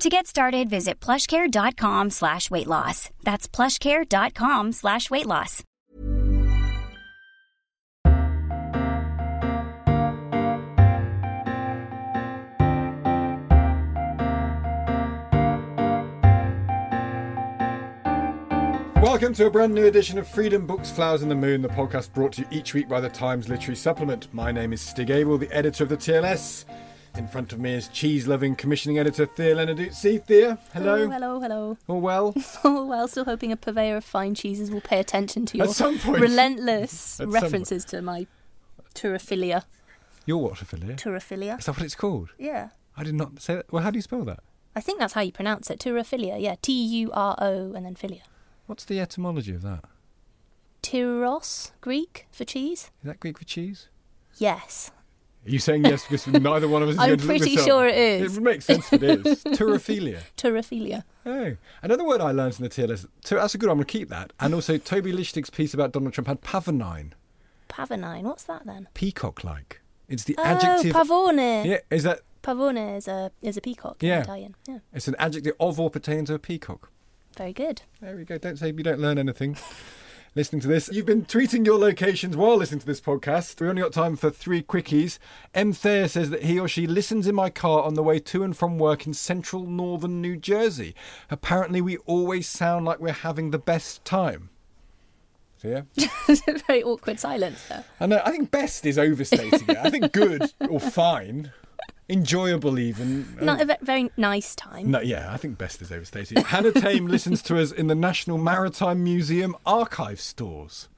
To get started, visit plushcare.com slash weight loss. That's plushcare.com slash weight loss. Welcome to a brand new edition of Freedom Books, Flowers and the Moon, the podcast brought to you each week by the Times Literary Supplement. My name is Stig Abell, the editor of the TLS. In front of me is cheese-loving commissioning editor Thea Lenarduzzi. Thea, hello. Oh, hello, hello. All well? Oh, well, still hoping a purveyor of fine cheeses will pay attention to At your some point. relentless At some references to my turophilia. Your what affiliate? Turophilia? Is that what it's called? Yeah. I did not say that. Well, how do you spell that? I think that's how you pronounce it. Turophilia. Yeah. T U R O and then philia. What's the etymology of that? Tyros, Greek for cheese? Is that Greek for cheese? Yes. Are you saying yes because neither one of us is I'm going to look pretty this up? sure it is. It makes sense if it is. Turophilia. Turophilia. Oh, another word I learned in the TLS. So that's a good. one, I'm going to keep that. And also, Toby Lichtig's piece about Donald Trump had pavonine, Pavonine. What's that then? peacock-like. It's the Oh, adjective. pavone. yeah, is that? Pavone is a is a peacock Yeah. in Italian. Yeah. It's an adjective of or pertaining to a peacock. Very good. There we go. Don't say you don't learn anything. Listening to this, you've been tweeting your locations while listening to this podcast. We only got time for three quickies. M. Thayer says that he or she listens in my car on the way to and from work in central northern New Jersey. Apparently, we always sound like we're having the best time. Thea? Very awkward silence there. I know. I think best is overstating it. I think good or fine, enjoyable even. Um, not a very nice time. No, yeah, I think best is overstated. Hannah Tame listens to us in the National Maritime Museum archive stores.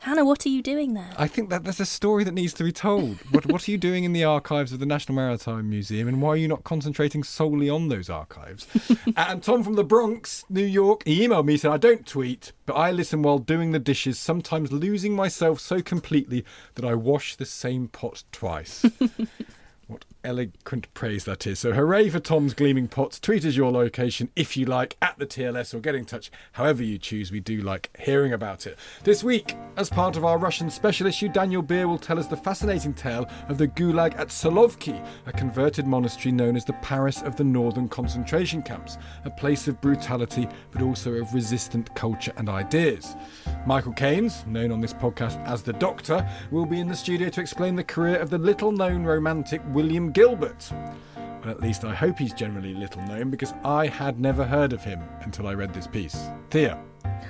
Hannah, what are you doing there? I think that there's a story that needs to be told. What, what are you doing in the archives of the National Maritime Museum, and why are you not concentrating solely on those archives? and Tom from the Bronx, New York, he emailed me and said, "I don't tweet, but I listen while doing the dishes, sometimes losing myself so completely that I wash the same pot twice." What eloquent praise that is. So, hooray for Tom's Gleaming Pots. Tweet us your location if you like at the TLS or get in touch however you choose. We do like hearing about it. This week, as part of our Russian special issue, Daniel Beer will tell us the fascinating tale of the Gulag at Solovki, a converted monastery known as the Paris of the Northern concentration camps, a place of brutality but also of resistant culture and ideas. Michael Caines, known on this podcast as the Doctor, will be in the studio to explain the career of the little known romantic William Gilbert. Well, at least I hope he's generally little known because I had never heard of him until I read this piece. Thea.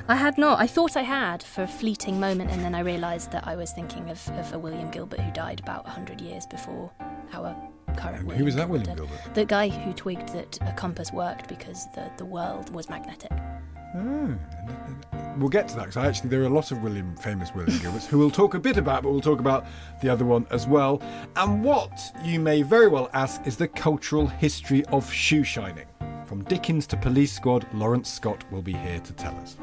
I had not. I thought I had for a fleeting moment, and then I realised that I was thinking of, of a William Gilbert who died about 100 years before our current Who was that William. Gilbert? The guy who twigged that a compass worked because the, the world was magnetic. Oh, we'll get to that because actually there are a lot of William, famous William Gilberts who we'll talk a bit about, but we'll talk about the other one as well. And what you may very well ask is the cultural history of shoe shining. From Dickens to Police Squad, Lawrence Scott will be here to tell us.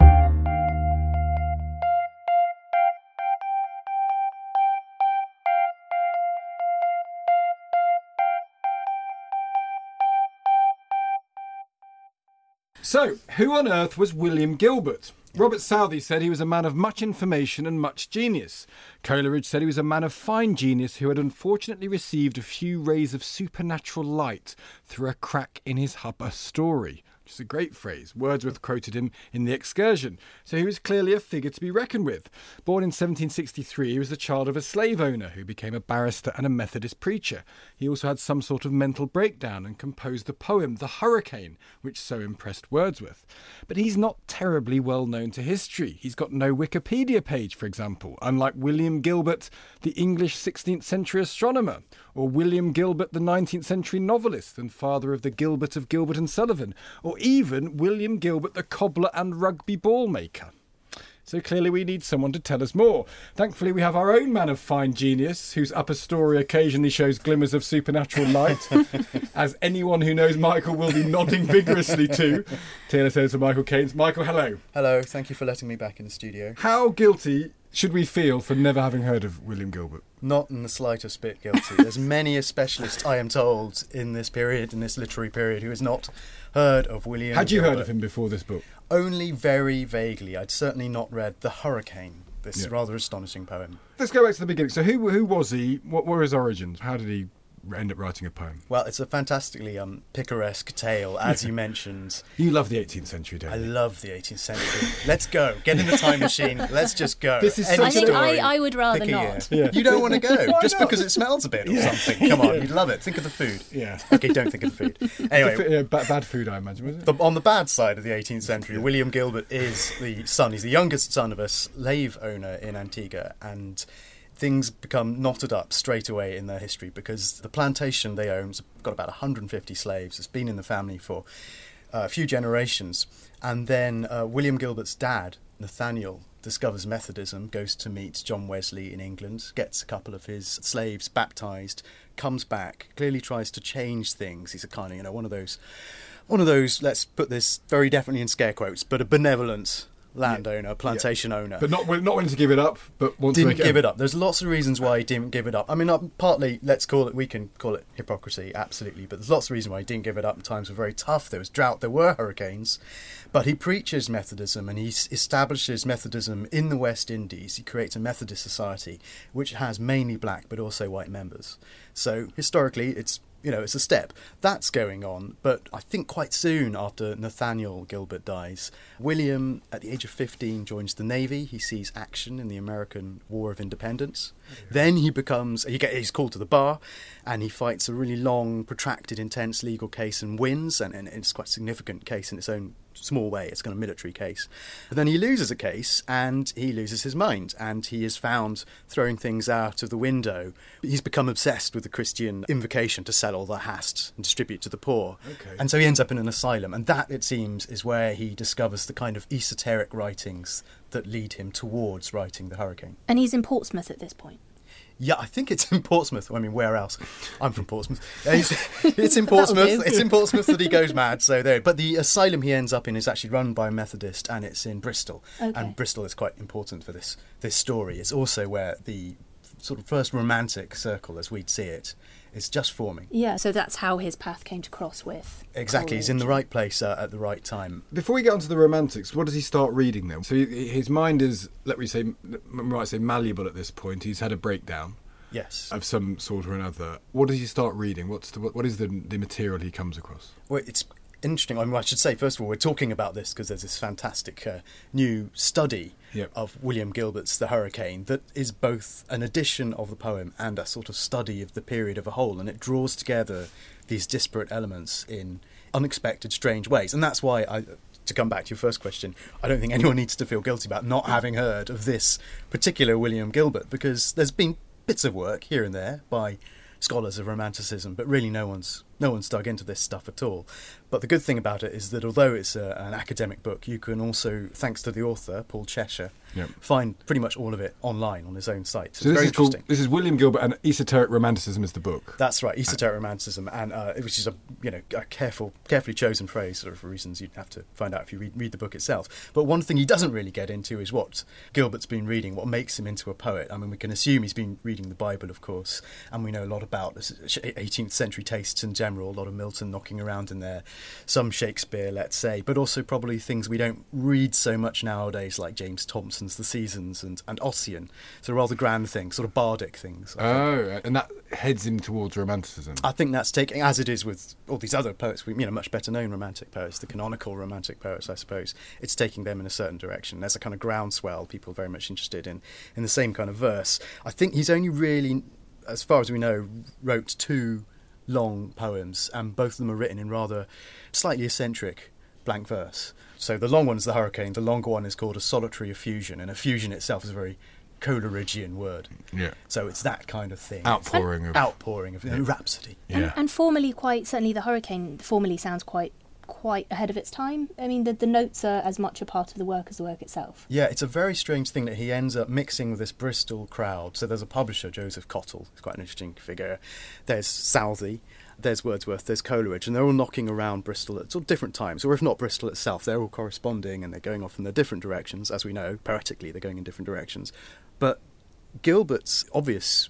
So, who on earth was William Gilbert? Robert Southey said he was a man of much information and much genius. Coleridge said he was a man of fine genius who had unfortunately received a few rays of supernatural light through a crack in his upper story. Is a great phrase. Wordsworth quoted him in The Excursion, so he was clearly a figure to be reckoned with. Born in 1763, he was the child of a slave owner who became a barrister and a Methodist preacher. He also had some sort of mental breakdown and composed the poem The Hurricane, which so impressed Wordsworth. But he's not terribly well known to history. He's got no Wikipedia page, for example, unlike William Gilbert, the English 16th century astronomer, or William Gilbert, the 19th century novelist and father of the Gilbert of Gilbert and Sullivan, or even William Gilbert, the cobbler and rugby ball maker. So clearly, we need someone to tell us more. Thankfully, we have our own man of fine genius, whose upper story occasionally shows glimmers of supernatural light, as anyone who knows Michael will be nodding vigorously to. Taylor says to Michael Caines. Michael, hello. Hello, thank you for letting me back in the studio. How guilty should we feel for never having heard of William Gilbert? Not in the slightest bit guilty. There's many a specialist, I am told, in this period, in this literary period, who has not heard of William Had you Gilbert. heard of him before this book? Only very vaguely. I'd certainly not read The Hurricane, this Yeah. rather astonishing poem. Let's go back to the beginning. So, who who was he? What were his origins? How did he end up writing a poem? Well, it's a fantastically um, picaresque tale, as you mentioned. You love the 18th century, don't I you? love the 18th century. Let's go. Get in the time machine. Let's just go. This is Any such I think story. I, I would rather Pick a year. not. Yeah. You don't want to go just not? because it smells a bit or something. Come on, you'd love it. Think of the food. Yeah. Okay, don't think of the food. Anyway, The fi- yeah, ba- bad food, I imagine, was it? the, on the bad side of the 18th century, William Gilbert is the son. He's the youngest son of a slave owner in Antigua, and things become knotted up straight away in their history because the plantation they own's got about 150 slaves. It's been in the family for uh, a few generations, and then uh, William Gilbert's dad, Nathaniel. Discovers Methodism, goes to meet John Wesley in England, gets a couple of his slaves baptized, comes back, clearly tries to change things. He's a kind of, you know, one of those one of those, let's put this very definitely in scare quotes, but a benevolent landowner, plantation owner. But not not willing to give it up, but wants to didn't make give it up. There's lots of reasons why he didn't give it up. I mean, partly, let's call it, we can call it hypocrisy, absolutely. But there's lots of reasons why he didn't give it up. Times were very tough. There was drought, there were hurricanes. But he preaches Methodism and he s- establishes Methodism in the West Indies. He creates a Methodist society which has mainly black but also white members. So historically, it's you know, it's a step. That's going on, but I think quite soon after Nathaniel Gilbert dies, William, at the age of 15, joins the Navy. He sees action in the American War of Independence. Then he becomes, he get, he's called to the bar, and he fights a really long, protracted, intense legal case and wins, and, and it's quite a significant case in its own small way. It's kind of military case. But then he loses a case and he loses his mind and he is found throwing things out of the window. He's become obsessed with the Christian invocation to sell all the hast and distribute to the poor. Okay. And so he ends up in an asylum. And that, it seems, is where he discovers the kind of esoteric writings that lead him towards writing The Hurricane. And he's in Portsmouth at this point. Yeah, I think it's in Portsmouth. I mean, where else? I'm from Portsmouth. It's, it's in Portsmouth. It's in Portsmouth that he goes mad. So there. But the asylum he ends up in is actually run by a Methodist, and it's in Bristol. Okay. And Bristol is quite important for this this story. It's also where the sort of first romantic circle, as we'd see it, is just forming. Yeah, so that's how his path came to cross with. Exactly, he's in the right place uh, at the right time. Before we get onto the romantics, what does he start reading then? So he, his mind is, let me say, might say malleable at this point. He's had a breakdown Yes. of some sort or another. What does he start reading? What's the, what, what is the, the material he comes across? Well, it's interesting. I, mean, I should say, first of all, we're talking about this because there's this fantastic uh, new study Yep. of William Gilbert's The Hurricane that is both an edition of the poem and a sort of study of the period of a whole. And it draws together these disparate elements in unexpected, strange ways. And that's why I. To come back to your first question, I don't think anyone needs to feel guilty about not having heard of this particular William Gilbert because there's been bits of work here and there by scholars of romanticism, but really no one's no one's dug into this stuff at all. But the good thing about it is that although it's a, an academic book, you can also, thanks to the author Paul Cheshire, Yep. find pretty much all of it online on his own site. So it's this very is called, this is William Gilbert and Esoteric Romanticism is the book. That's right, esoteric romanticism, and uh, which is a you know a careful, carefully chosen phrase, sort of for reasons you'd have to find out if you read, read the book itself. But one thing he doesn't really get into is what Gilbert's been reading, what makes him into a poet. I mean, we can assume he's been reading the Bible, of course, and we know a lot about this 18th century tastes and general, a lot of Milton knocking around in there, some Shakespeare, let's say, but also probably things we don't read so much nowadays, like James Thomson's The Seasons and, and Ossian. So rather grand things, sort of bardic things. I think. Oh, and that heads him towards romanticism. I think that's taking, as it is with all these other poets, we- you know, much better known romantic poets, the canonical romantic poets, I suppose. It's taking them in a certain direction. There's a kind of groundswell, people very much interested in, in the same kind of verse. I think he's only really, as far as we know, wrote two long poems, and both of them are written in rather slightly eccentric blank verse. So the long one's the hurricane, the longer one is called a solitary effusion, and effusion itself is a very Coleridgean word. Yeah. So it's that kind of thing. Outpouring of. Outpouring of rhapsody. And, Yeah. and formally, quite certainly, the hurricane formally sounds quite quite ahead of its time. I mean, the, the notes are as much a part of the work as the work itself. Yeah, it's a very strange thing that he ends up mixing with this Bristol crowd. So there's a publisher, Joseph Cottle, who's quite an interesting figure. There's Southey, there's Wordsworth, there's Coleridge, and they're all knocking around Bristol at sort of different times. Or if not Bristol itself, they're all corresponding and they're going off in their different directions. As we know, poetically, they're going in different directions. But Gilbert's obvious,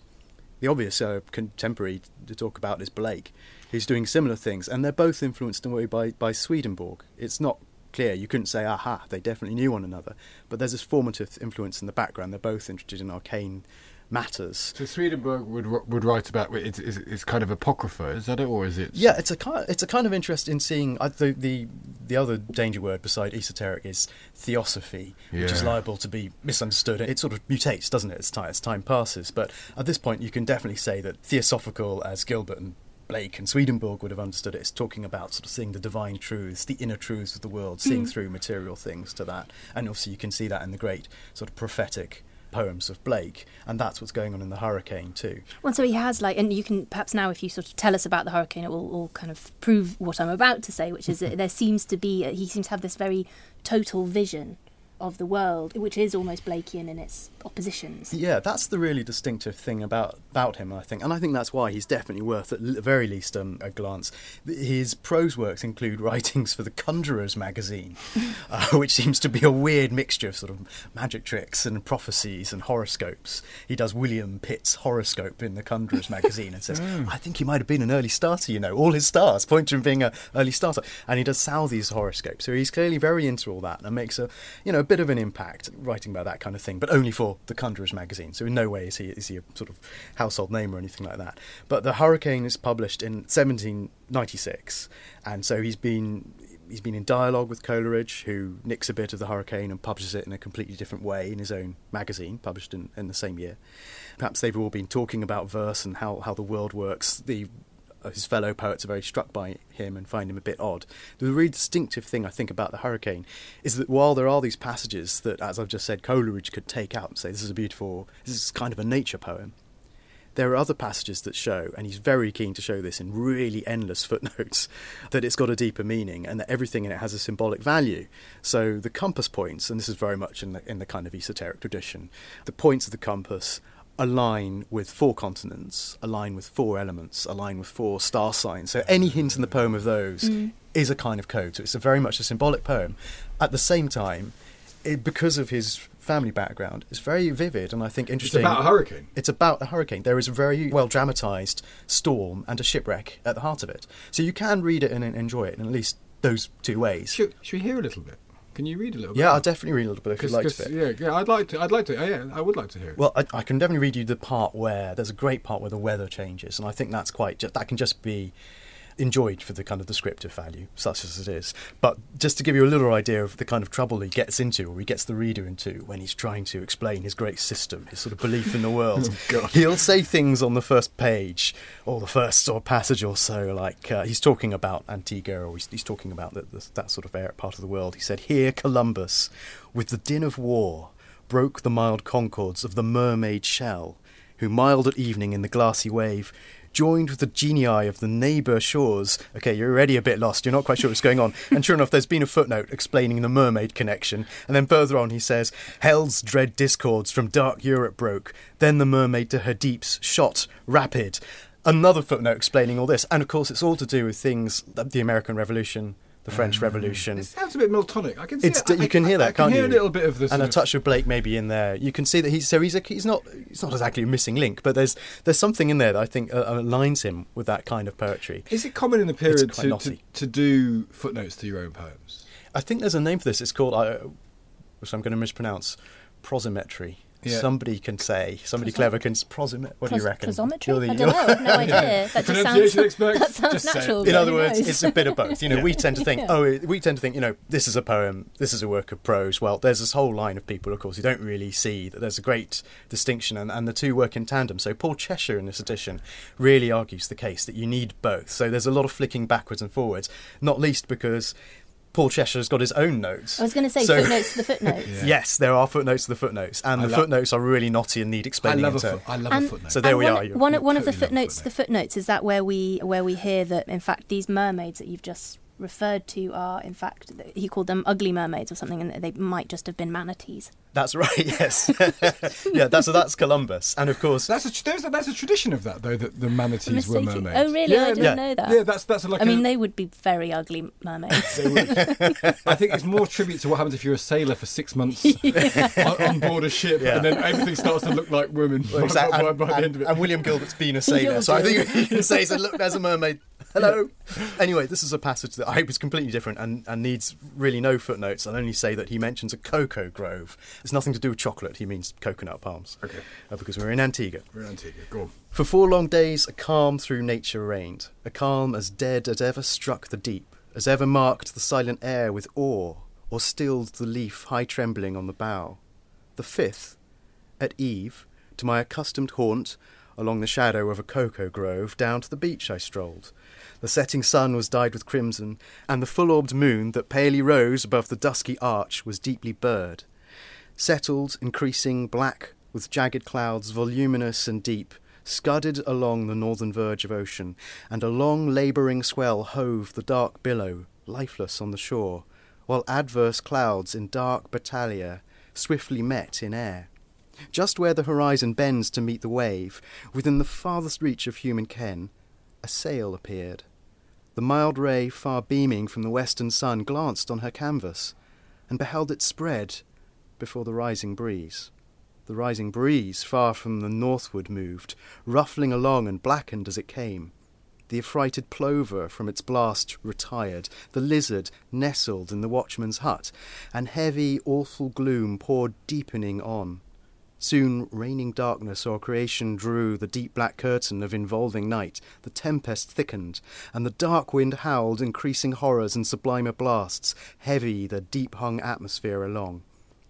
the obvious uh, contemporary to talk about is Blake, who's doing similar things, and they're both influenced in a way by, by Swedenborg. It's not clear. You couldn't say, aha, they definitely knew one another. But there's this formative influence in the background. They're both interested in arcane matters. So Swedenborg would would write about it's, it's, it's kind of apocrypha, is that it, or is it? Yeah, it's a kind. It's a kind of interest in seeing uh, the the the other danger word beside esoteric is theosophy, which is liable to be misunderstood. It sort of mutates, doesn't it, as time as time passes. But at this point, you can definitely say that theosophical, as Gilbert and Blake and Swedenborg would have understood it it, is talking about sort of seeing the divine truths, the inner truths of the world, seeing mm. through material things to that. And obviously, you can see that in the great sort of prophetic poems of Blake, and that's what's going on in the Hurricane too. Well, so he has like, and you can perhaps now, if you sort of tell us about the hurricane, it will all kind of prove what I'm about to say, which is that there seems to be, he seems to have this very total vision of the world, which is almost Blakean in its oppositions. Yeah, that's the really distinctive thing about about him, I think, and I think that's why he's definitely worth at the very least um, a glance. His prose works include writings for the Conjurers magazine, uh, which seems to be a weird mixture of sort of magic tricks and prophecies and horoscopes. He does William Pitt's horoscope in the Conjurers magazine and says, "I think he might have been an early starter." You know, all his stars point to him being an early starter, and he does Southey's horoscope. So he's clearly very into all that and makes a you know a bit of an impact writing about that kind of thing, but only for the Conjurers magazine. So in no way is he is he a sort of household name or anything like that. But the Hurricane is published in 1796, and so he's been he's been in dialogue with Coleridge, who nicks a bit of the Hurricane and publishes it in a completely different way in his own magazine, published in, in the same year. Perhaps they've all been talking about verse and how, how the world works. The his fellow poets are very struck by him and find him a bit odd. The really distinctive thing I think about the Hurricane is that while there are these passages that, as I've just said, Coleridge could take out and say this is a beautiful, this is kind of a nature poem. There are other passages that show, and he's very keen to show this in really endless footnotes, that it's got a deeper meaning and that everything in it has a symbolic value. So the compass points, and this is very much in the, in the kind of esoteric tradition, the points of the compass align with four continents, align with four elements, align with four star signs. So any hint in the poem of those mm. is a kind of code. So it's a very much a symbolic poem. At the same time, it, because of his family background, it's very vivid and I think interesting. It's about a hurricane. It's about a hurricane. There is a very well dramatised storm and a shipwreck at the heart of it. So you can read it and enjoy it in at least those two ways. Should, should we hear a little bit? Can you read a little bit? Yeah, I'll definitely read a little bit if you'd like to. yeah, yeah, I'd like to. I'd like to. oh, yeah, I would like to hear it. Well, I, I can definitely read you the part where there's a great part where the weather changes, and I think that's quite that can just be enjoyed for the kind of descriptive value, such as it is. But just to give you a little idea of the kind of trouble he gets into, or he gets the reader into, when he's trying to explain his great system, his sort of belief in the world, God. he'll say things on the first page or the first sort of passage or so, like uh, he's talking about Antigua, or he's, he's talking about the, the, that sort of part of the world. He said, "Here, Columbus, with the din of war." broke the mild concords of the mermaid shell, who mild at evening in the glassy wave, joined with the genii of the neighbour shores. Okay, you're already a bit lost, you're not quite sure what's going on. And sure enough, there's been a footnote explaining the mermaid connection. And then further on, he says, Hell's dread discords from dark Europe broke, then the mermaid to her deeps shot rapid. Another footnote explaining all this. And of course, it's all to do with things that the American Revolution, the French Revolution. It sounds a bit Miltonic. I can see It's it. I- you can hear that, I can can't hear you? a little bit of this and a touch of Blake maybe in there. You can see that he's so he's a, he's not he's not exactly a missing link, but there's there's something in there that I think uh, aligns him with that kind of poetry. Is it common in the period to, to, to do footnotes to your own poems? I think there's a name for this. It's called, uh, which I'm going to mispronounce, prosimetry. Yeah. Somebody can say, somebody clever can prosiment. What do you reckon? Prosometry? The- I don't know. I've no idea. That just sounds, that sounds just natural. In other words, knows? it's a bit of both. You know, we tend to think, Yeah. oh, we tend to think, you know, this is a poem, this is a work of prose. Well, there's this whole line of people, of course, who don't really see that there's a great distinction, and, and the two work in tandem. So Paul Cheshire in this edition really argues the case that you need both. So there's a lot of flicking backwards and forwards, not least because Paul Cheshire's got his own notes. I was going to say So- footnotes to the footnotes. Yeah. Yes, there are footnotes to the footnotes, and I the lo- footnotes are really knotty and need I explaining. love, a in turn. I love a footnote. So there and we one, are. You're- One, you're one of the totally on footnotes, foot the footnotes, is that where we where we hear that in fact these mermaids that you've just referred to are in fact he called them ugly mermaids or something, and they might just have been manatees. That's right. Yes. yeah. That's so that's Columbus, and of course, That's a, there's a, that's a tradition of that, though, that the manatees were mermaids. Oh really? I didn't yeah. know that. Yeah, that's that's like I mean, they would be very ugly mermaids. they would- I think it's more tribute to what happens if you're a sailor for six months on, on board a ship, Yeah. and then everything starts to look like women by, Exact- by- and, the end of it. and William Gilbert's been a sailor, so I think good. you can say, so "Look, there's a mermaid." Hello. Anyway, this is a passage that I hope is completely different and, and needs really no footnotes. I'll only say that he mentions a cocoa grove. It's nothing to do with chocolate. He means coconut palms. Okay. Uh, because we're in Antigua. We're in Antigua. Go on. For four long days, a calm through nature reigned, a calm as dead as ever struck the deep, as ever marked the silent air with awe, or stilled the leaf high trembling on the bough. The fifth, at eve, to my accustomed haunt, along the shadow of a cocoa grove, down to the beach I strolled. The setting sun was dyed with crimson, and the full-orbed moon that palely rose above the dusky arch was deeply burred settled, increasing, black, with jagged clouds, voluminous and deep, scudded along the northern verge of ocean, and a long labouring swell hove the dark billow, lifeless on the shore, while adverse clouds in dark battalia swiftly met in air. Just where the horizon bends to meet the wave, within the farthest reach of human ken, a sail appeared. The mild ray far beaming from the western sun glanced on her canvas, and beheld it spread before the rising breeze. The rising breeze far from the northward moved, ruffling along and blackened as it came. The affrighted plover from its blast retired, the lizard nestled in the watchman's hut, and heavy, awful gloom poured deepening on. Soon raining darkness o'er creation drew the deep black curtain of involving night, the tempest thickened, and the dark wind howled increasing horrors and sublimer blasts, heavy the deep hung atmosphere along.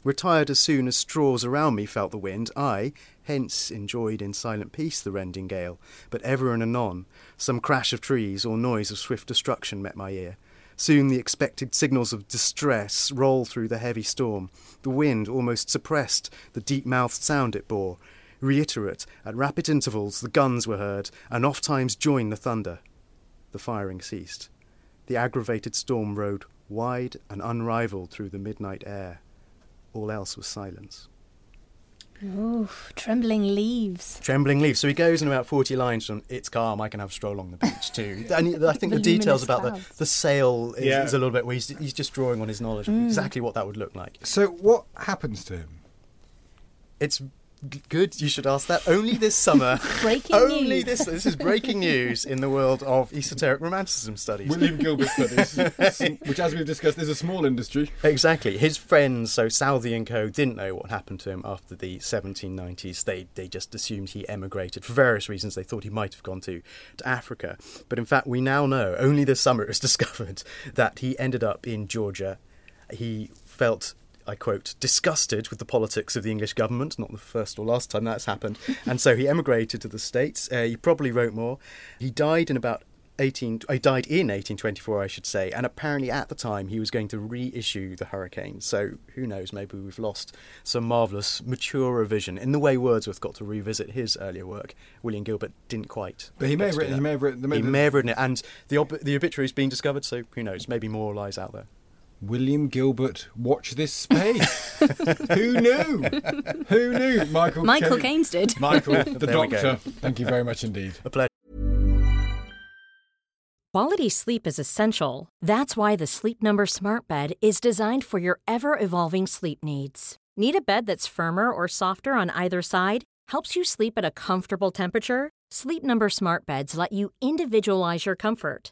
Retired as soon as straws around me felt the wind, I, hence enjoyed in silent peace the rending gale, but ever and anon some crash of trees or noise of swift destruction met my ear. Soon the expected signals of distress roll through the heavy storm. The wind almost suppressed the deep mouthed sound it bore. Reiterate, at rapid intervals, the guns were heard, and oft times joined the thunder. The firing ceased. The aggravated storm rode wide and unrivalled through the midnight air. All else was silence. Oof, trembling leaves. Trembling leaves. So he goes in about 40 lines from It's calm, I can have a stroll along the beach too. And I think the details about the, clouds. the sail is, Yeah. is a little bit where he's, he's just drawing on his knowledge of mm. exactly what that would look like. So, what happens to him? It's g- good. You should ask that. Only this summer. Breaking only news. this. This is breaking news in the world of esoteric romanticism studies. William Gilbert studies, which, as we've discussed, is a small industry. Exactly. His friends, so Southey and Co, didn't know what happened to him after the 1790s. They they just assumed he emigrated for various reasons. They thought he might have gone to, to Africa. But in fact, we now know, only this summer it was discovered, that he ended up in Georgia. He felt. I quote, disgusted with the politics of the English government, not the first or last time that's happened. And so he emigrated to the States. Uh, he probably wrote more. He died in about 18 he died in 1824 I should say and apparently at the time he was going to reissue the hurricane so who knows maybe we've lost some marvelous maturer vision in the way Wordsworth got to revisit his earlier work William Gilbert didn't quite But he may have written. He may have written. he may have written it and the ob- the obituary's been discovered so who knows maybe more lies out there William Gilbert, watch this space. Who knew? Who knew? Michael. Michael Caine- Caines did. Michael, the There doctor. Thank you very much indeed. a pleasure Quality sleep is essential. That's why the Sleep Number Smart Bed is designed for your ever evolving sleep needs. Need a bed that's firmer or softer on either side? Helps you sleep at a comfortable temperature? Sleep Number Smart Beds let you individualize your comfort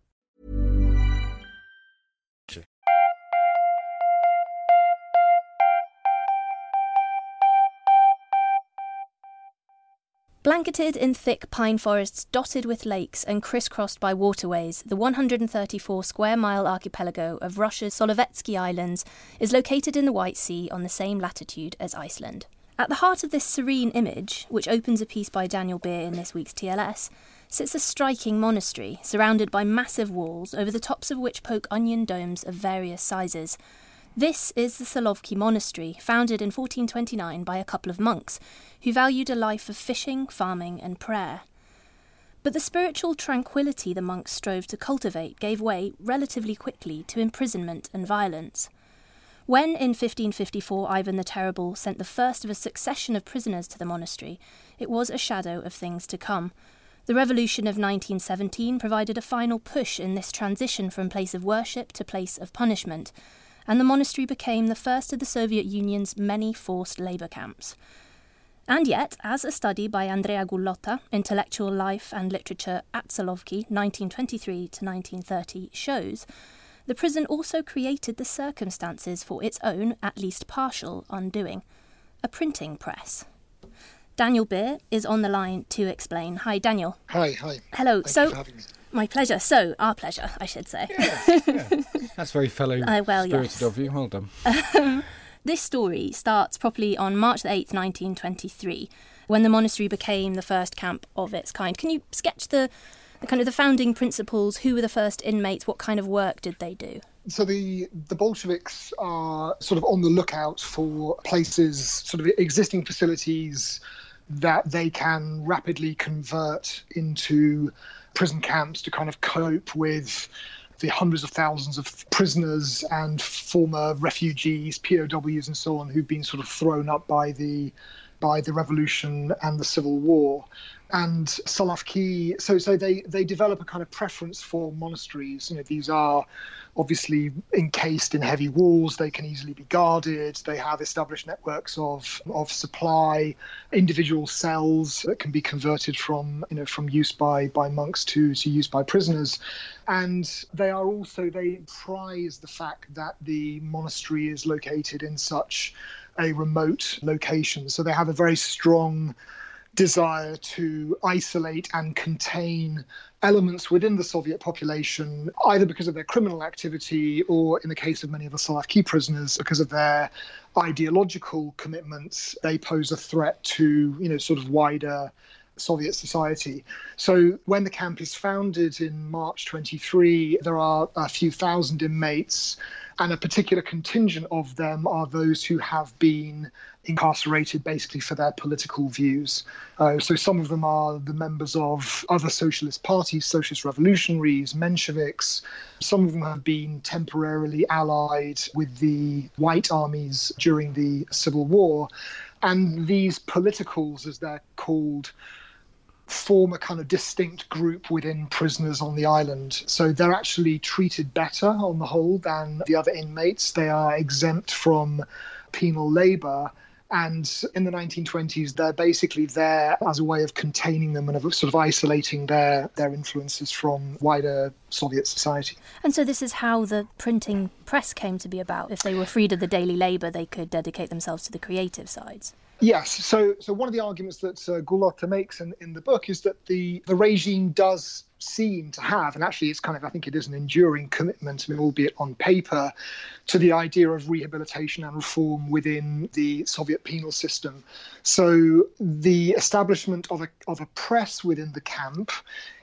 Blanketed in thick pine forests dotted with lakes and crisscrossed by waterways, the 134 square mile archipelago of Russia's Solovetsky Islands is located in the White Sea on the same latitude as Iceland. At the heart of this serene image, which opens a piece by Daniel Beer in this week's TLS, sits a striking monastery surrounded by massive walls over the tops of which poke onion domes of various sizes. This is the Solovki Monastery, founded in 1429 by a couple of monks who valued a life of fishing, farming, and prayer. But the spiritual tranquility the monks strove to cultivate gave way relatively quickly to imprisonment and violence. When in 1554 Ivan the Terrible sent the first of a succession of prisoners to the monastery, it was a shadow of things to come. The revolution of 1917 provided a final push in this transition from place of worship to place of punishment, and the monastery became the first of the Soviet Union's many forced labour camps. And yet, as a study by Andrea Gullotta, Intellectual Life and Literature at Solovki, 1923 to 1930, shows, the prison also created the circumstances for its own, at least partial, undoing a printing press. Daniel Beer is on the line to explain. Hi, Daniel. Hi, hi. Hello. Thank so, you for having me. my pleasure. So, our pleasure, I should say. Yeah, That's very fellow Uh, well, spirited yes. of you. Well done. This story starts properly on March the 8th, 1923, when the monastery became the first camp of its kind. Can you sketch the, the kind of the founding principles? Who were the first inmates? What kind of work did they do? So the the Bolsheviks are sort of on the lookout for places, sort of existing facilities that they can rapidly convert into prison camps to kind of cope with the hundreds of thousands of prisoners and former refugees, POWs, and so on, who've been sort of thrown up by the by the revolution and the civil war. And Solovki, so so they they develop a kind of preference for monasteries. You know, these are obviously encased in heavy walls. They can easily be guarded. They have established networks of of supply, individual cells that can be converted from you know from use by by monks to to use by prisoners, and they are also they prize the fact that the monastery is located in such a remote location. So they have a very strong desire to isolate and contain elements within the Soviet population, either because of their criminal activity or, in the case of many of the Solovki prisoners, because of their ideological commitments. They pose a threat to, you know, sort of wider Soviet society. So when the camp is founded in March 23, there are a few thousand inmates. and a particular contingent of them are those who have been incarcerated basically for their political views. Uh, so some of them are the members of other socialist parties, socialist revolutionaries, Mensheviks. Some of them have been temporarily allied with the white armies during the Civil War. And these politicals, as they're called, form a kind of distinct group within prisoners on the island. So they're actually treated better on the whole than the other inmates. They are exempt from penal labour. And in the 1920s, they're basically there as a way of containing them and of sort of isolating their, their influences from wider Soviet society. And so, this is how the printing press came to be about. If they were freed of the daily labour, they could dedicate themselves to the creative sides. Yes. So, so one of the arguments that uh, makes in, in the book is that the, the regime does seem to have, and actually it's kind of, I think it is an enduring commitment, I mean, albeit on paper, to the idea of rehabilitation and reform within the Soviet penal system. So the establishment of a, of a press within the camp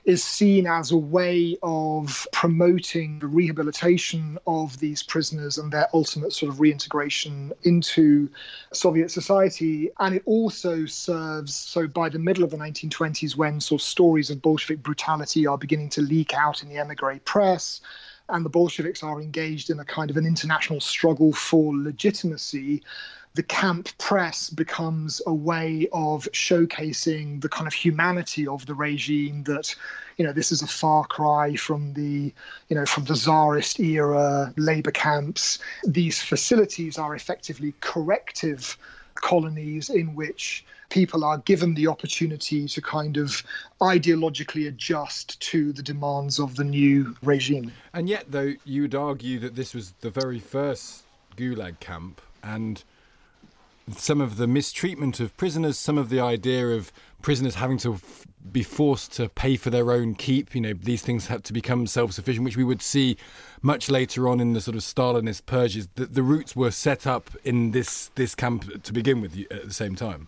is seen as a way of promoting the rehabilitation of these prisoners and their ultimate sort of reintegration into Soviet society. And it also serves, so by the middle of the 1920s, when sort of stories of Bolshevik brutality are beginning to leak out in the emigre press, and the Bolsheviks are engaged in a kind of an international struggle for legitimacy, the camp press becomes a way of showcasing the kind of humanity of the regime that you know this is a far cry from the you know from the czarist era labor camps. These facilities are effectively corrective colonies in which people are given the opportunity to kind of ideologically adjust to the demands of the new regime. And yet, though, you would argue that this was the very first Gulag camp, and some of the mistreatment of prisoners, some of the idea of prisoners having to f- be forced to pay for their own keep. You know, these things have to become self sufficient, which we would see much later on in the sort of Stalinist purges. The, the roots were set up in this this camp to begin with at the same time.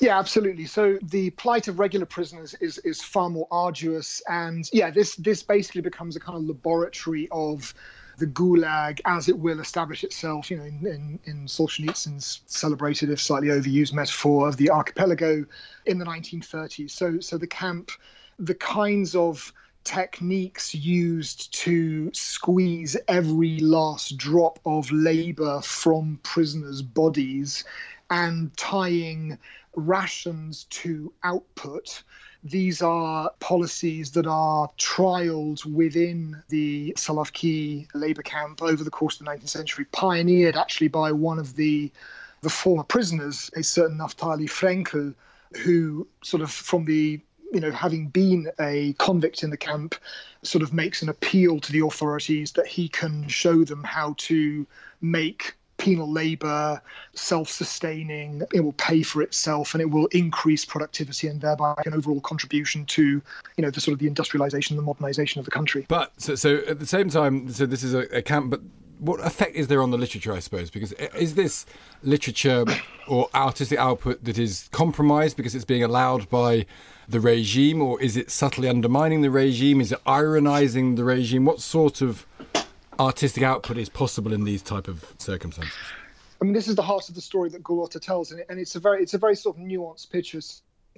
Yeah, absolutely. So the plight of regular prisoners is is far more arduous, and yeah, this this basically becomes a kind of laboratory of the Gulag as it will establish itself, you know, in, in, in Solzhenitsyn's celebrated, if slightly overused, metaphor of the archipelago in the 1930s. So, so the camp, the kinds of techniques used to squeeze every last drop of labor from prisoners' bodies and tying rations to output. These are policies that are trialed within the Solovki labor camp over the course of the 19th century, pioneered actually by one of the the former prisoners, a certain Naftali Frenkel, who sort of from the you know, having been a convict in the camp, sort of makes an appeal to the authorities that he can show them how to make penal labor, self sustaining, it will pay for itself and it will increase productivity and thereby an overall contribution to, you know, the sort of the industrialization the modernization of the country. But so, so at the same time, so this is a, a camp, but what effect is there on the literature, I suppose? Because is this literature or artistic output that is compromised because it's being allowed by the regime, or is it subtly undermining the regime? Is it ironizing the regime? What sort of artistic output is possible in these type of circumstances? I mean, this is the heart of the story that Gullotta tells, and it's a very it's a very sort of nuanced picture.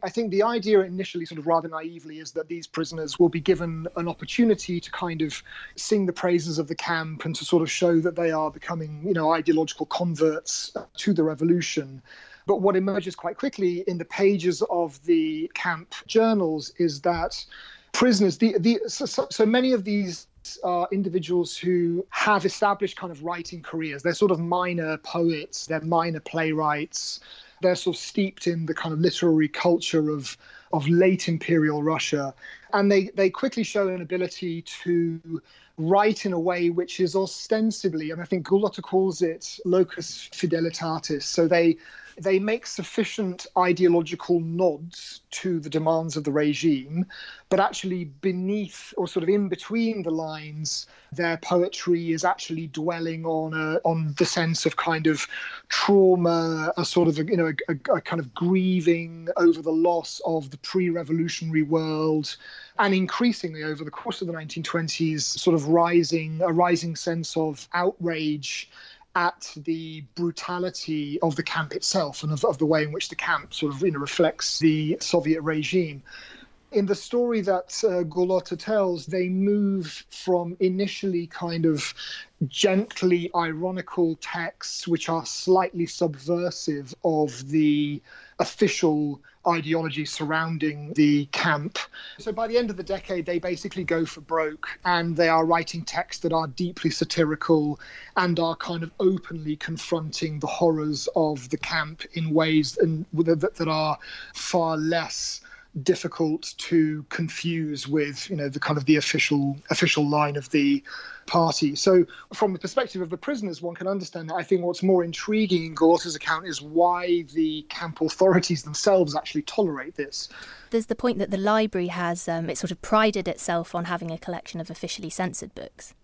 I think the idea initially, sort of rather naively, is that these prisoners will be given an opportunity to kind of sing the praises of the camp and to sort of show that they are becoming, you know, ideological converts to the revolution. But what emerges quite quickly in the pages of the camp journals is that prisoners, the, the so, so many of these are individuals who have established kind of writing careers. They're sort of minor poets, they're minor playwrights, they're sort of steeped in the kind of literary culture of of late imperial Russia. And they, they quickly show an ability to write in a way which is ostensibly, and I think Gullotta calls it locus fidelitatis. So they they make sufficient ideological nods to the demands of the regime, but actually beneath or sort of in between the lines, their poetry is actually dwelling on a, on the sense of kind of trauma, a sort of a, you know a, a kind of grieving over the loss of the pre-revolutionary world, and increasingly over the course of the 1920s, sort of rising a rising sense of outrage at the brutality of the camp itself and of, of, the way in which the camp sort of you know reflects the Soviet regime. In the story that uh, Gullotta tells, they move from initially kind of gently ironical texts, which are slightly subversive of the official ideology surrounding the camp. So by the end of the decade, they basically go for broke and they are writing texts that are deeply satirical and are kind of openly confronting the horrors of the camp in ways and that, that are far less difficult to confuse with you know the kind of the official official line of the party. So from the perspective of the prisoners, one can understand that. I think what's more intriguing in Gullotta's account is why the camp authorities themselves actually tolerate this. There's the point that the library has um, it sort of prided itself on having a collection of officially censored books.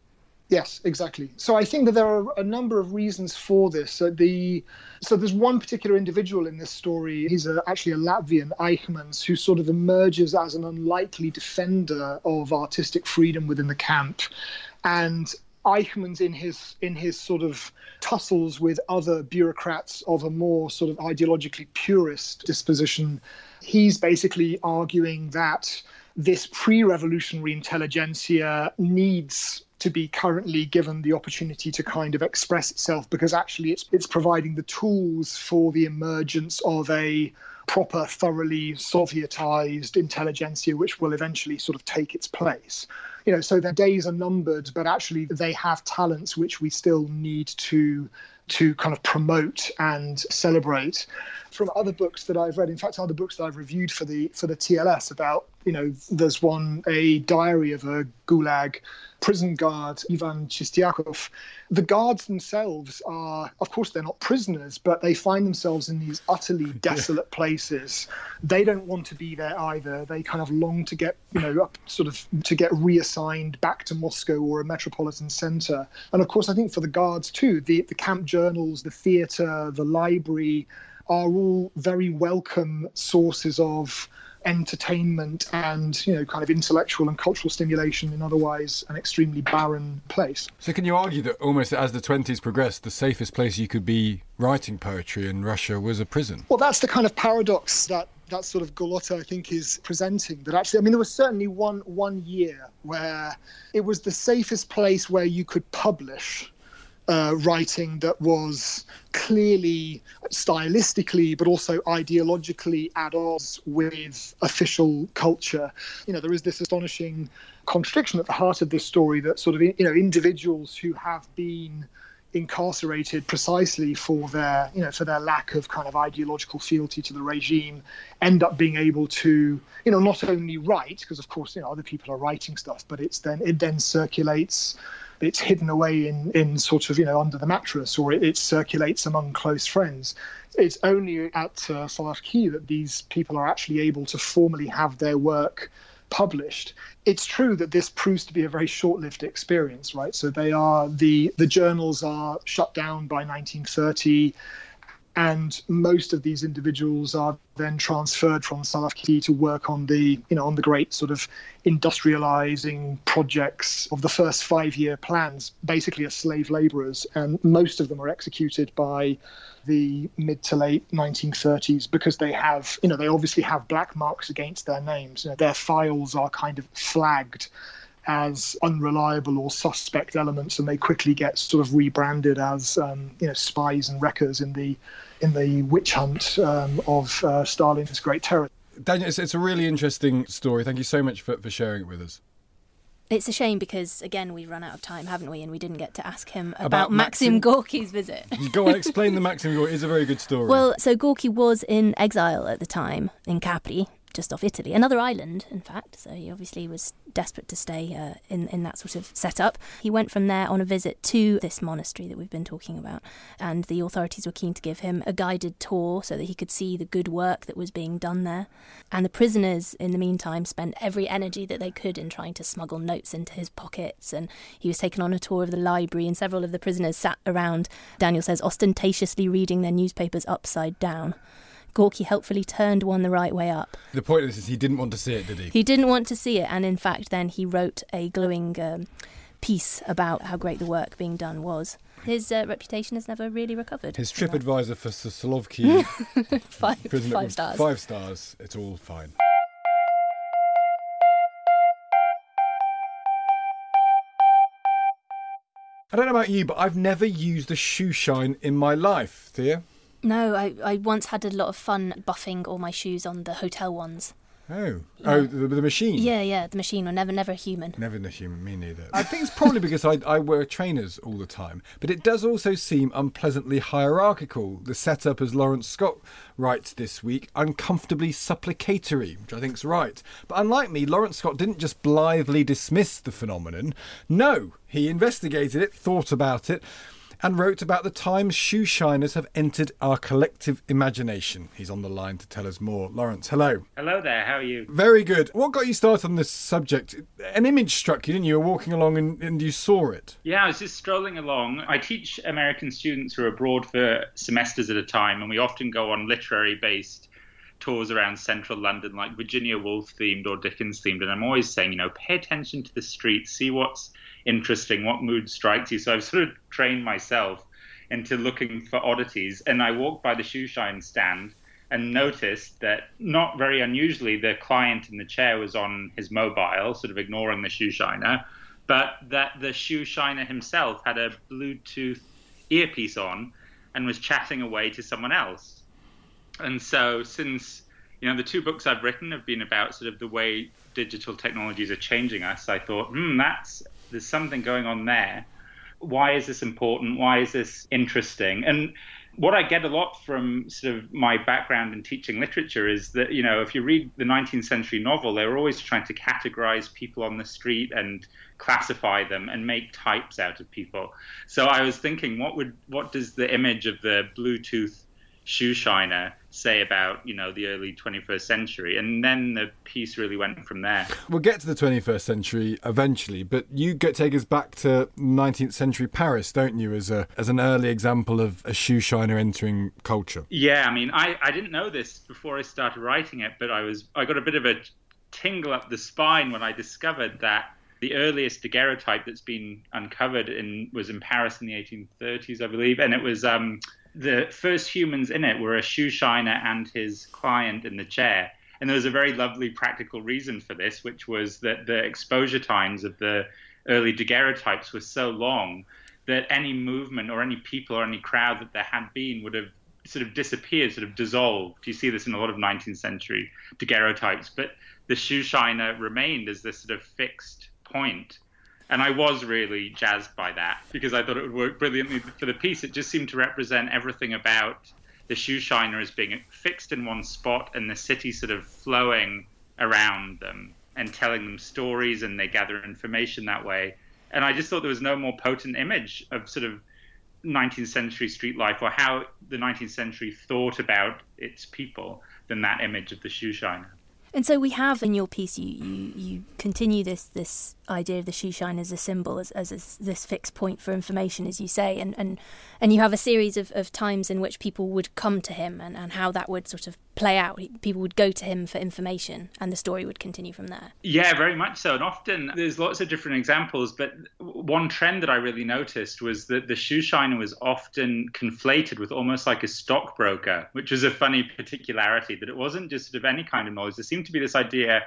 Yes, exactly. So I think that there are a number of reasons for this. So the so there's one particular individual in this story. He's a, actually a Latvian, Eichmans, who sort of emerges as an unlikely defender of artistic freedom within the camp, and Eichmann's in his in his sort of tussles with other bureaucrats of a more sort of ideologically purist disposition. He's basically arguing that this pre-revolutionary intelligentsia needs to be currently given the opportunity to kind of express itself because actually it's it's providing the tools for the emergence of a proper thoroughly sovietized intelligentsia which will eventually sort of take its place. You know so their days are numbered but actually they have talents which we still need to to kind of promote and celebrate. From other books that I've read in fact other books that I've reviewed for the for the TLS about you know there's one a diary of a gulag prison guard, Ivan Chistyakov. The guards themselves are, of course, they're not prisoners, but they find themselves in these utterly desolate places. They don't want to be there either. They kind of long to get, you know, up, sort of to get reassigned back to Moscow or a metropolitan center. And of course, I think for the guards too, the, the camp journals, the theater, the library are all very welcome sources of entertainment and you know kind of intellectual and cultural stimulation in otherwise an extremely barren place. So can you argue that almost as the 20s progressed the safest place you could be writing poetry in Russia was a prison? Well that's the kind of paradox that that sort of Gullotta I think is presenting that actually I mean there was certainly one one year where it was the safest place where you could publish uh, writing that was clearly stylistically but also ideologically at odds with official culture. You know, there is this astonishing contradiction at the heart of this story that sort of you know individuals who have been incarcerated precisely for their you know for their lack of kind of ideological fealty to the regime end up being able to you know not only write because of course you know other people are writing stuff but it's then it then circulates it's hidden away in, in sort of, you know, under the mattress or it, it circulates among close friends. It's only at uh, Solovki that these people are actually able to formally have their work published. It's true that this proves to be a very short-lived experience, right? So they are the the journals are shut down by 1930 and most of these individuals are then transferred from South Solovki to work on the you know on the great sort of industrializing projects of the first five year plans basically as slave laborers. And most of them are executed by the mid to late 1930s because they have you know they obviously have black marks against their names. You know, their files are kind of flagged as unreliable or suspect elements, and they quickly get sort of rebranded as um, you know spies and wreckers in the in the witch hunt um, of uh, Stalin's Great Terror. Daniel, it's, it's, a really interesting story. Thank you so much for, for sharing it with us. It's a shame because again we've run out of time, haven't we? And we didn't get to ask him about, about Maxim, Maxim Gorky's visit. Go on, explain the Maxim Gorky. It's a very good story. Well, so Gorky was in exile at the time in Capri, just off Italy, another island, in fact. So he obviously was desperate to stay uh, in in that sort of setup. He went from there on a visit to this monastery that we've been talking about, and the authorities were keen to give him a guided tour so that he could see the good work that was being done there. And the prisoners, in the meantime, spent every energy that they could in trying to smuggle notes into his pockets. And he was taken on a tour of the library, and several of the prisoners sat around. Daniel says ostentatiously reading their newspapers upside down. Gorky helpfully turned one the right way up. The point of this is he didn't want to see it, did he? He didn't want to see it, and in fact, then he wrote a glowing um, piece about how great the work being done was. His uh, reputation has never really recovered. His trip advisor for Solovki five, five stars. Five stars. It's all fine. I don't know about you, but I've never used a shoe shine in my life, Thea. No, I, I once had a lot of fun buffing all my shoes on the hotel ones. Oh, oh, the, the machine. Yeah, yeah, the machine, or never, never a human. Never the human, me neither. I think it's probably because I, I wear trainers all the time, but it does also seem unpleasantly hierarchical. The setup, as Lawrence Scott writes this week, uncomfortably supplicatory, which I think's right. But unlike me, Lawrence Scott didn't just blithely dismiss the phenomenon. No, he investigated it, thought about it, and wrote about the times shoe shiners have entered our collective imagination. He's on the line to tell us more. Lawrence, hello. Hello there, how are you? Very good. What got you started on this subject? An image struck you, didn't you? You were walking along and, and you saw it. Yeah, I was just strolling along. I teach American students who are abroad for semesters at a time, and we often go on literary based tours around central London, like Virginia Woolf themed or Dickens themed. And I'm always saying, you know, pay attention to the streets, see what's interesting, what mood strikes you. So I've sort of trained myself into looking for oddities. And I walked by the shoe shine stand and noticed that, not very unusually, the client in the chair was on his mobile, sort of ignoring the shoe shiner, but that the shoe shiner himself had a Bluetooth earpiece on and was chatting away to someone else. And so, since you know the two books I've written have been about sort of the way digital technologies are changing us, I thought, hmm, that's there's something going on there. Why is this important? Why is this interesting? And what I get a lot from sort of my background in teaching literature is that, you know, if you read the 19th century novel, they were always trying to categorize people on the street and classify them and make types out of people. So I was thinking, what would what does the image of the Bluetooth shoe shiner say about you know the early 21st century and then the piece really went from there. We'll get to the 21st century eventually but you get take us back to 19th century paris don't you as a as an early example of a shoe shiner entering culture? Yeah i mean i i didn't know this before i started writing it but i was i got a bit of a tingle up the spine when i discovered that the earliest daguerreotype that's been uncovered in was in Paris in the 1830s, I believe, and it was um, the first humans in it were a shoe shiner and his client in the chair. And there was a very lovely practical reason for this, which was that the exposure times of the early daguerreotypes were so long that any movement or any people or any crowd that there had been would have sort of disappeared, sort of dissolved. You see this in a lot of 19th century daguerreotypes. But the shoe shiner remained as this sort of fixed point. And I was really jazzed by that because I thought it would work brilliantly for the piece. It just seemed to represent everything about the shoe shiner as being fixed in one spot and the city sort of flowing around them and telling them stories and they gather information that way. And I just thought there was no more potent image of sort of 19th century street life or how the 19th century thought about its people than that image of the shoe shiner. And so we have in your piece, you, you, you continue this this idea of the shoe shine as a symbol, as, as, as this fixed point for information, as you say, and, and, and you have a series of, of times in which people would come to him and, and how that would sort of play out. People would go to him for information and the story would continue from there. Yeah, very much so. And often there's lots of different examples, but one trend that I really noticed was that the shoe shiner was often conflated with almost like a stockbroker, which was a funny particularity that it wasn't just sort of any kind of knowledge. Seemed to be this idea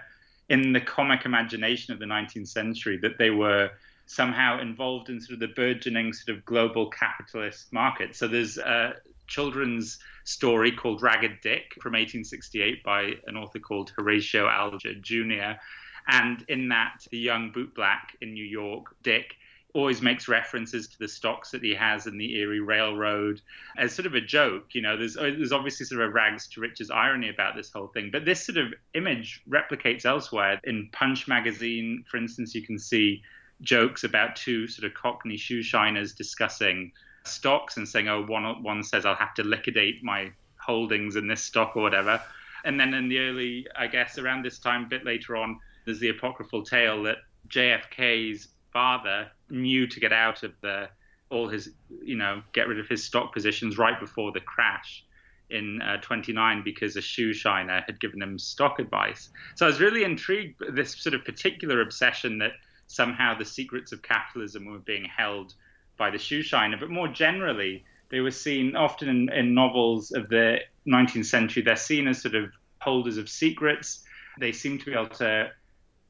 in the comic imagination of the 19th century that they were somehow involved in sort of the burgeoning sort of global capitalist market. So there's a children's story called Ragged Dick from 1868 by an author called Horatio Alger Jr. And in that, the young bootblack in New York, Dick, always makes references to the stocks that he has in the Erie Railroad as sort of a joke. You know, there's there's obviously sort of a rags to riches irony about this whole thing, but this sort of image replicates elsewhere. In Punch magazine, for instance, you can see jokes about two sort of Cockney shoe shiners discussing stocks and saying, "Oh, one one says I'll have to liquidate my holdings in this stock or whatever." And then in the early, I guess, around this time, a bit later on, there's the apocryphal tale that JFK's father knew to get out of the all his, you know, get rid of his stock positions right before the crash in uh, 29 because a shoe shiner had given him stock advice. So I was really intrigued by this sort of particular obsession that somehow the secrets of capitalism were being held by the shoe shiner, but more generally, they were seen often in, in novels of the 19th century. They're seen as sort of holders of secrets. They seem to be able to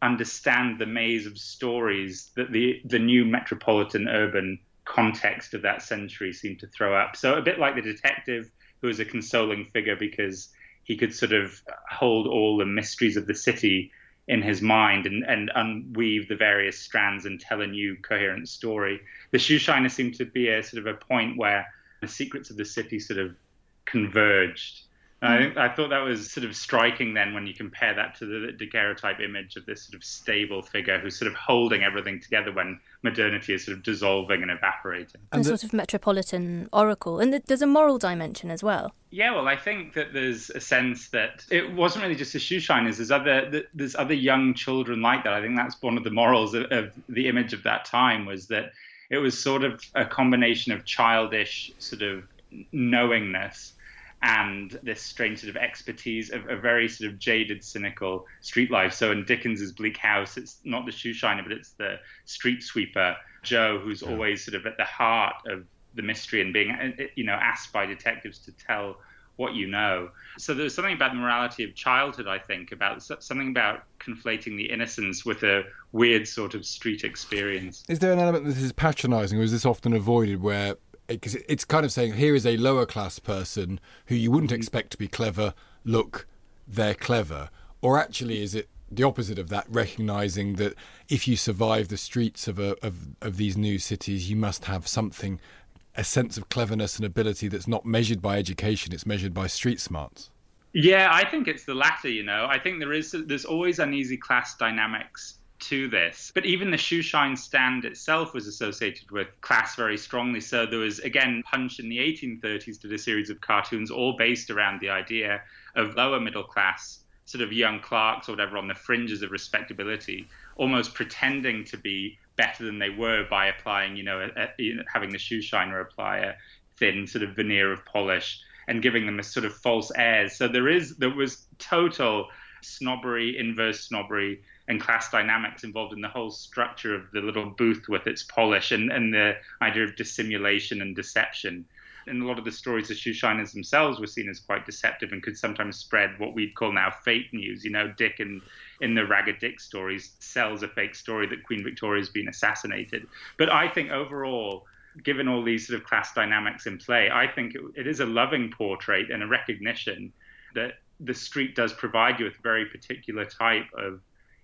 understand the maze of stories that the the new metropolitan urban context of that century seemed to throw up. So a bit like the detective, who was a consoling figure because he could sort of hold all the mysteries of the city in his mind and, and unweave the various strands and tell a new coherent story. The shoeshiner seemed to be a sort of a point where the secrets of the city sort of converged I, hmm. I thought that was sort of striking then when you compare that to the daguerreotype image of this sort of stable figure who's sort of holding everything together when modernity is sort of dissolving and evaporating. And, sort of metropolitan oracle. And there's a moral dimension as well. Yeah, well, I think that there's a sense that it wasn't really just the shoe shiners. There's other there's other young children like that. I think that's one of the morals of, of the image of that time was that it was sort of a combination of childish sort of knowingness and this strange sort of expertise of a very sort of jaded, cynical street life. So in Dickens's Bleak House, it's not the shoe shiner, but it's the street sweeper Joe, who's yeah. always sort of at the heart of the mystery and being, uh, uh, you know, asked by detectives to tell what you know. So there's something about the morality of childhood, I think, about something about conflating the innocence with a weird sort of street experience. Is there an element that is patronising, or is this often avoided, where because it's kind of saying here is a lower class person who you wouldn't mm-hmm. expect to be clever. Look, they're clever. Or actually, is it the opposite of that? Recognizing that if you survive the streets of a, of of these new cities, you must have something, a sense of cleverness and ability that's not measured by education; it's measured by street smarts. Yeah, I think it's the latter. You know, I think there is there's always uneasy class dynamics to this. But even the shoeshine stand itself was associated with class very strongly. So there was, again, Punch in the 1830s did a series of cartoons all based around the idea of lower middle class, sort of young clerks or whatever on the fringes of respectability, almost pretending to be better than they were by applying, you know, a, a, having the shoeshiner apply a thin sort of veneer of polish and giving them a sort of false airs. So there is, there was total snobbery, inverse snobbery and class dynamics involved in the whole structure of the little booth with its polish and, and the idea of dissimulation and deception. In a lot of the stories, the shoe shiners themselves were seen as quite deceptive and could sometimes spread what we'd call now fake news. You know, Dick in, in the Ragged Dick stories sells a fake story that Queen Victoria's been assassinated. But I think overall, given all these sort of class dynamics in play, I think it, it is a loving portrait and a recognition that the street does provide you with a very particular type of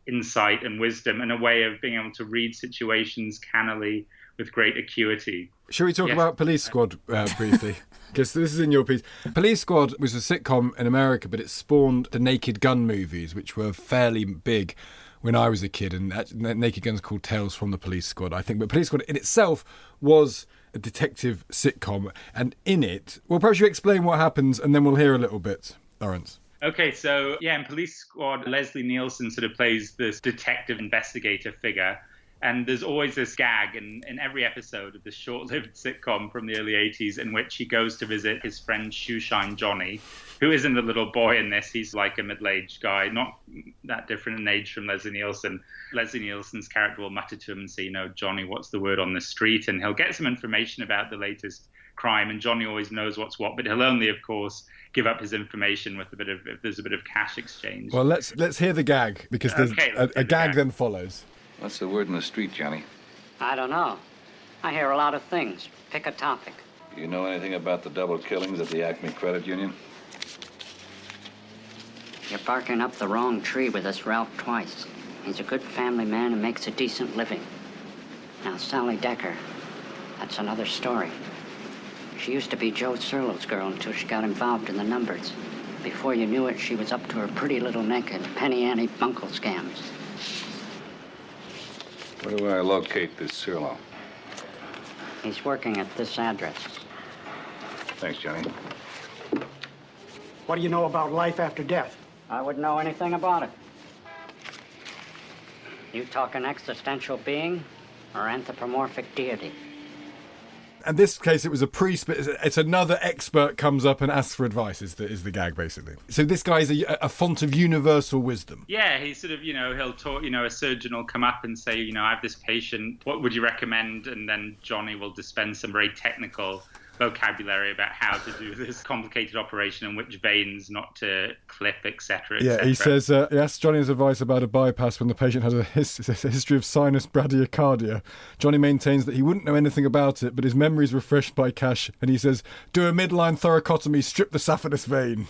insight and wisdom and a way of being able to read situations cannily with great acuity. Shall we talk yes. about Police Squad uh, briefly? Because this is in your piece. Police Squad was a sitcom in America, but it spawned the Naked Gun movies, which were fairly big when I was a kid. And Naked Gun's called Tales from the Police Squad, I think. But Police Squad in itself was a detective sitcom. And in it, well, perhaps you explain what happens and then we'll hear a little bit, Lawrence. Okay, so yeah, in Police Squad, Leslie Nielsen sort of plays this detective investigator figure. And there's always this gag in, in every episode of this short lived sitcom from the early 80s in which he goes to visit his friend Shoeshine Johnny, who isn't a little boy in this. He's like a middle aged guy, not that different in age from Leslie Nielsen. Leslie Nielsen's character will mutter to him and say, You know, Johnny, what's the word on the street? And he'll get some information about the latest crime, and Johnny always knows what's what, but he'll only, of course, give up his information with a bit of if there's a bit of cash exchange. Well, let's let's hear the gag because there's okay, a, a the gag, gag then follows. What's the word in the street, Johnny? I don't know. I hear a lot of things. Pick a topic. Do you know anything about the double killings at the Acme Credit Union? You're barking up the wrong tree with this Ralph twice. He's a good family man and makes a decent living. Now, Sally Decker, that's another story. She used to be Joe Serlo's girl until she got involved in the numbers. Before you knew it, she was up to her pretty little neck in penny ante bunco scams. Where do I locate this Cirlo? He's working at this address. Thanks, Johnny. What do you know about life after death? I wouldn't know anything about it. You talk an existential being or anthropomorphic deity? In this case, it was a priest, but it's, it's another expert comes up and asks for advice. Is the is the gag basically? So this guy is a, a font of universal wisdom. Yeah, he's sort of, you know, he'll talk, you know, a surgeon will come up and say, you know, I have this patient, what would you recommend? And then Johnny will dispense some very technical vocabulary about how to do this complicated operation and which veins not to clip, etc. Yeah, he says, uh, he asks Johnny's advice about a bypass when the patient has a, his, a history of sinus bradycardia. Johnny maintains that he wouldn't know anything about it, but his memory is refreshed by Cash, and he says, do a midline thoracotomy, strip the saphenous vein.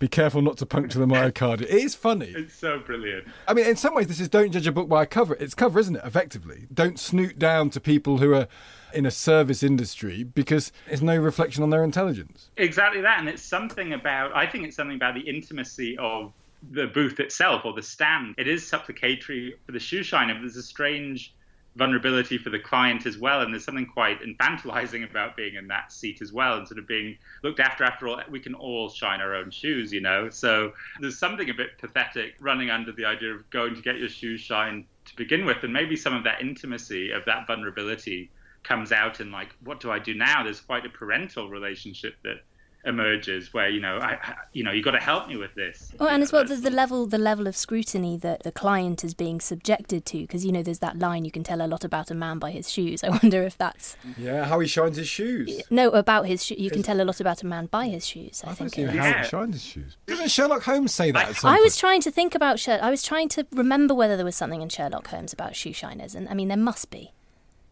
Be careful not to puncture the myocardium. It is funny. It's so brilliant. I mean, in some ways, this is don't judge a book by a cover. It's cover, isn't it? Effectively, don't snoot down to people who are in a service industry because it's no reflection on their intelligence. Exactly that, and it's something about. I think it's something about the intimacy of the booth itself or the stand. It is supplicatory for the shoe shiner. But there's a strange vulnerability for the client as well. And there's something quite infantilizing about being in that seat as well and sort of being looked after. After all, we can all shine our own shoes, you know? So there's something a bit pathetic running under the idea of going to get your shoes shined to begin with. And maybe some of that intimacy of that vulnerability comes out in like, what do I do now? There's quite a parental relationship that emerges where you know I, you know you got to help me with this. Well and as well the, the level the level of scrutiny that the client is being subjected to because you know there's that line you can tell a lot about a man by his shoes. I wonder if that's yeah how he shines his shoes. No about his shoes you can tell a lot about a man by his shoes i, I think see how he shines his shoes. Doesn't sherlock holmes say that i, I was trying to think about Sherlock. i was trying to remember whether there was something in sherlock holmes about shoe shiners and i mean there must be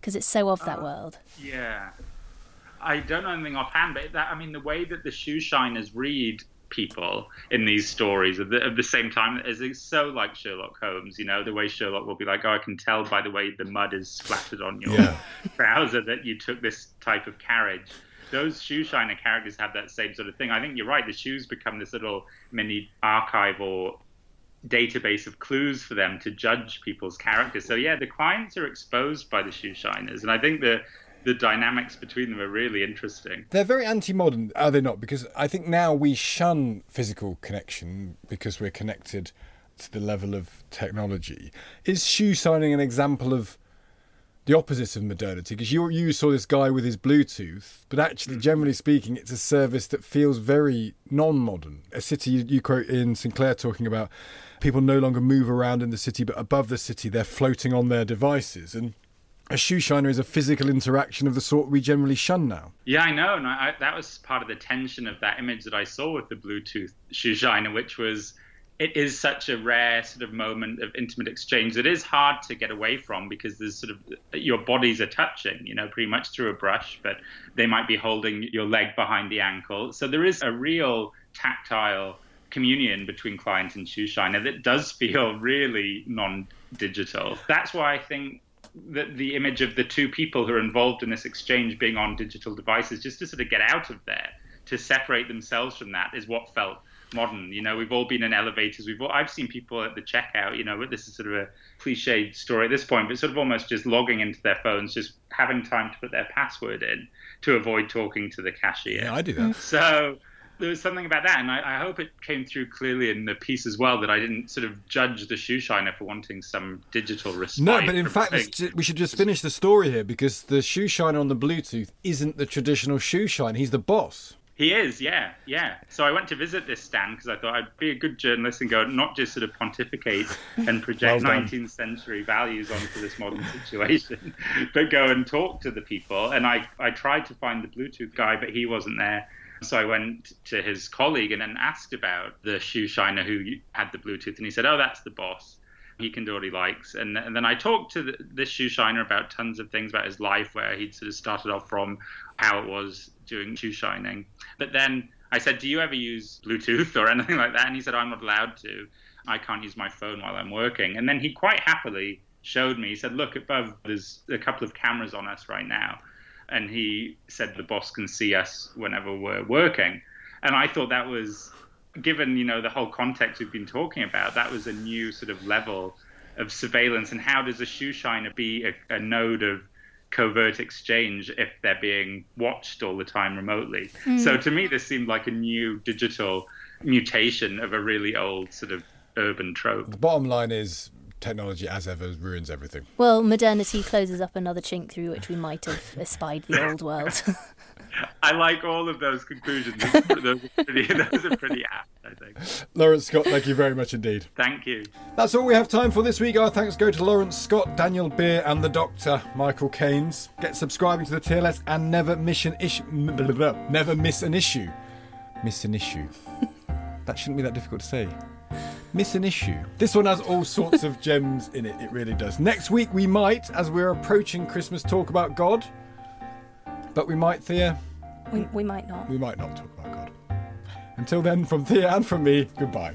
because it's so of that uh, world. yeah I don't know anything offhand, but that I mean the way that the shoe shiners read people in these stories at the, at the same time is it's so like Sherlock Holmes. You know the way Sherlock will be like, "Oh, I can tell by the way the mud is splattered on your yeah. trouser that you took this type of carriage." Those shoe shiner characters have that same sort of thing. I think you're right. The shoes become this little mini archive or database of clues for them to judge people's characters. So yeah, the clients are exposed by the shoe shiners, and I think the the dynamics between them are really interesting. They're very anti-modern, are they not? Because I think now we shun physical connection because we're connected to the level of technology. Is shoe signing an example of the opposite of modernity? Because you you saw this guy with his Bluetooth, but actually, mm. generally speaking, it's a service that feels very non-modern. A city you, you quote in Sinclair talking about people no longer move around in the city, but above the city, they're floating on their devices and a shoe shiner is a physical interaction of the sort we generally shun now. Yeah, I know. And I, that was part of the tension of that image that I saw with the Bluetooth shoe shiner, which was it is such a rare sort of moment of intimate exchange that is hard to get away from because there's sort of your bodies are touching, you know, pretty much through a brush, but they might be holding your leg behind the ankle. So there is a real tactile communion between client and shoe shiner that does feel really non-digital. That's why I think the, the image of the two people who are involved in this exchange being on digital devices, just to sort of get out of there, to separate themselves from that, is what felt modern. You know, we've all been in elevators. We've all, I've seen people at the checkout. You know, this is sort of a cliched story at this point, but sort of almost just logging into their phones, just having time to put their password in to avoid talking to the cashier. Yeah, I do that. So there was something about that, and I, I, hope it came through clearly in the piece as well that I didn't sort of judge the shoe shiner for wanting some digital respite. No, but in fact, we should just finish the story here because the shoe shiner on the Bluetooth isn't the traditional shoe shiner. He's the boss. He is, yeah, yeah. So I went to visit this stand because I thought I'd be a good journalist and go not just sort of pontificate and project well 19th century values onto this modern situation, but go and talk to the people. And I, I tried to find the Bluetooth guy, but he wasn't there. So I went to his colleague and then asked about the shoe shiner who had the Bluetooth, and he said, "Oh, that's the boss. He can do what he likes." And, and then I talked to the, this shoe shiner about tons of things about his life, where he'd sort of started off from how it was doing shoe shining. But then I said, "Do you ever use Bluetooth or anything like that?" And he said, oh, "I'm not allowed to. I can't use my phone while I'm working." And then he quite happily showed me. He said, "Look above. There's a couple of cameras on us right now," and he said the boss can see us whenever we're working. And I thought that was, given you know the whole context we've been talking about, that was a new sort of level of surveillance. And how does a shoe shiner be a, a node of covert exchange if they're being watched all the time remotely? Mm. So to me, this seemed like a new digital mutation of a really old sort of urban trope. The bottom line is technology, as ever, ruins everything. Well, modernity closes up another chink through which we might have espied the old world. I like all of those conclusions. those, are pretty, those are pretty apt, I think. Lawrence Scott, thank you very much indeed. Thank you. That's all we have time for this week. Our thanks go to Lawrence Scott, Daniel Beer, and the Doctor, Michael Caines. Get subscribing to the TLS and never miss an issue. Never miss an issue. Miss an issue. that shouldn't be that difficult to say. Miss an issue. This one has all sorts of gems in it. It really does. Next week we might, as we're approaching Christmas, talk about God. But we might, Thea. we, we might not. We might not talk about God. Until then, from Thea and from me, goodbye.